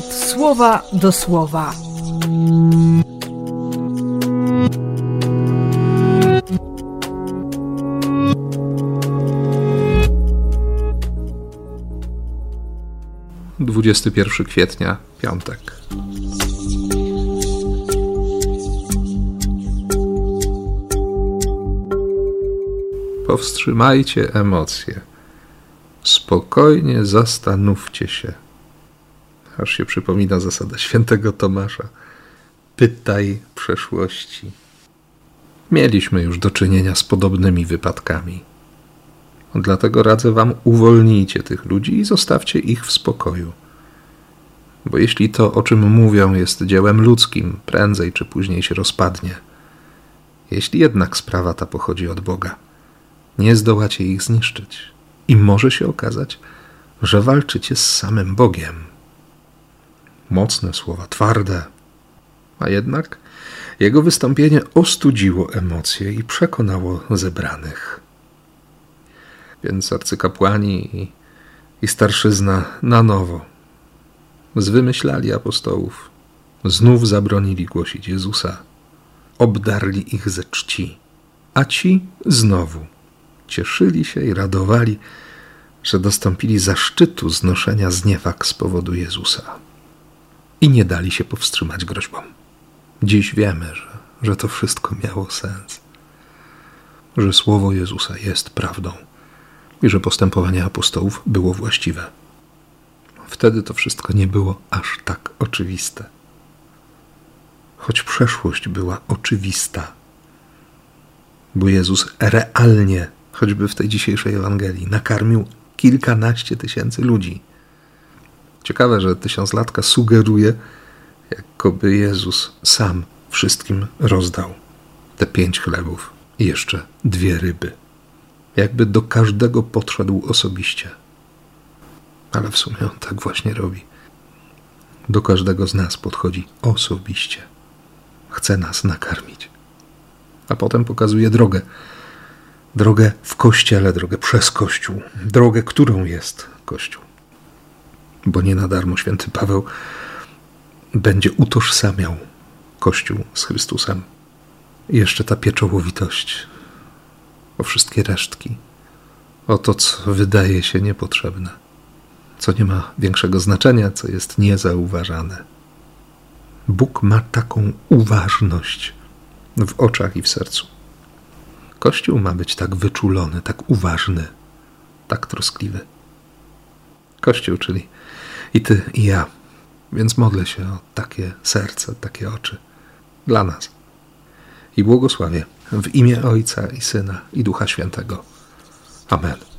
słowa do słowa. Dwudziesty pierwszy kwietnia, piątek. Powstrzymajcie emocje. Spokojnie zastanówcie się. Aż się przypomina zasada świętego Tomasza. Pytaj przeszłości. Mieliśmy już do czynienia z podobnymi wypadkami. Dlatego radzę wam, uwolnijcie tych ludzi i zostawcie ich w spokoju. Bo jeśli to, o czym mówią, jest dziełem ludzkim, prędzej czy później się rozpadnie. Jeśli jednak sprawa ta pochodzi od Boga, nie zdołacie ich zniszczyć. I może się okazać, że walczycie z samym Bogiem. Mocne słowa, twarde, a jednak jego wystąpienie ostudziło emocje i przekonało zebranych. Więc arcykapłani i, i starszyzna na nowo zwymyślali apostołów, znów zabronili głosić Jezusa, obdarli ich ze czci, a ci znowu cieszyli się i radowali, że dostąpili zaszczytu znoszenia zniewag z powodu Jezusa. I nie dali się powstrzymać groźbom. Dziś wiemy, że, że to wszystko miało sens, że słowo Jezusa jest prawdą i że postępowanie apostołów było właściwe. Wtedy to wszystko nie było aż tak oczywiste. Choć przeszłość była oczywista, bo Jezus realnie choćby w tej dzisiejszej Ewangelii, nakarmił kilkanaście tysięcy ludzi. Ciekawe, że tysiąclatka sugeruje, jakoby Jezus sam wszystkim rozdał te pięć chlebów i jeszcze dwie ryby. Jakby do każdego podszedł osobiście. Ale w sumie on tak właśnie robi. Do każdego z nas podchodzi osobiście. Chce nas nakarmić. A potem pokazuje drogę, drogę w kościele, drogę przez kościół, drogę, którą jest kościół. Bo nie na darmo święty Paweł będzie utożsamiał kościół z Chrystusem. I jeszcze ta pieczołowitość, o wszystkie resztki, o to, co wydaje się niepotrzebne, co nie ma większego znaczenia, co jest niezauważane. Bóg ma taką uważność w oczach i w sercu. Kościół ma być tak wyczulony, tak uważny, tak troskliwy. Kościół, czyli i ty, i ja. Więc modlę się o takie serce, takie oczy dla nas. I błogosławię w imię Ojca i Syna i Ducha Świętego. Amen.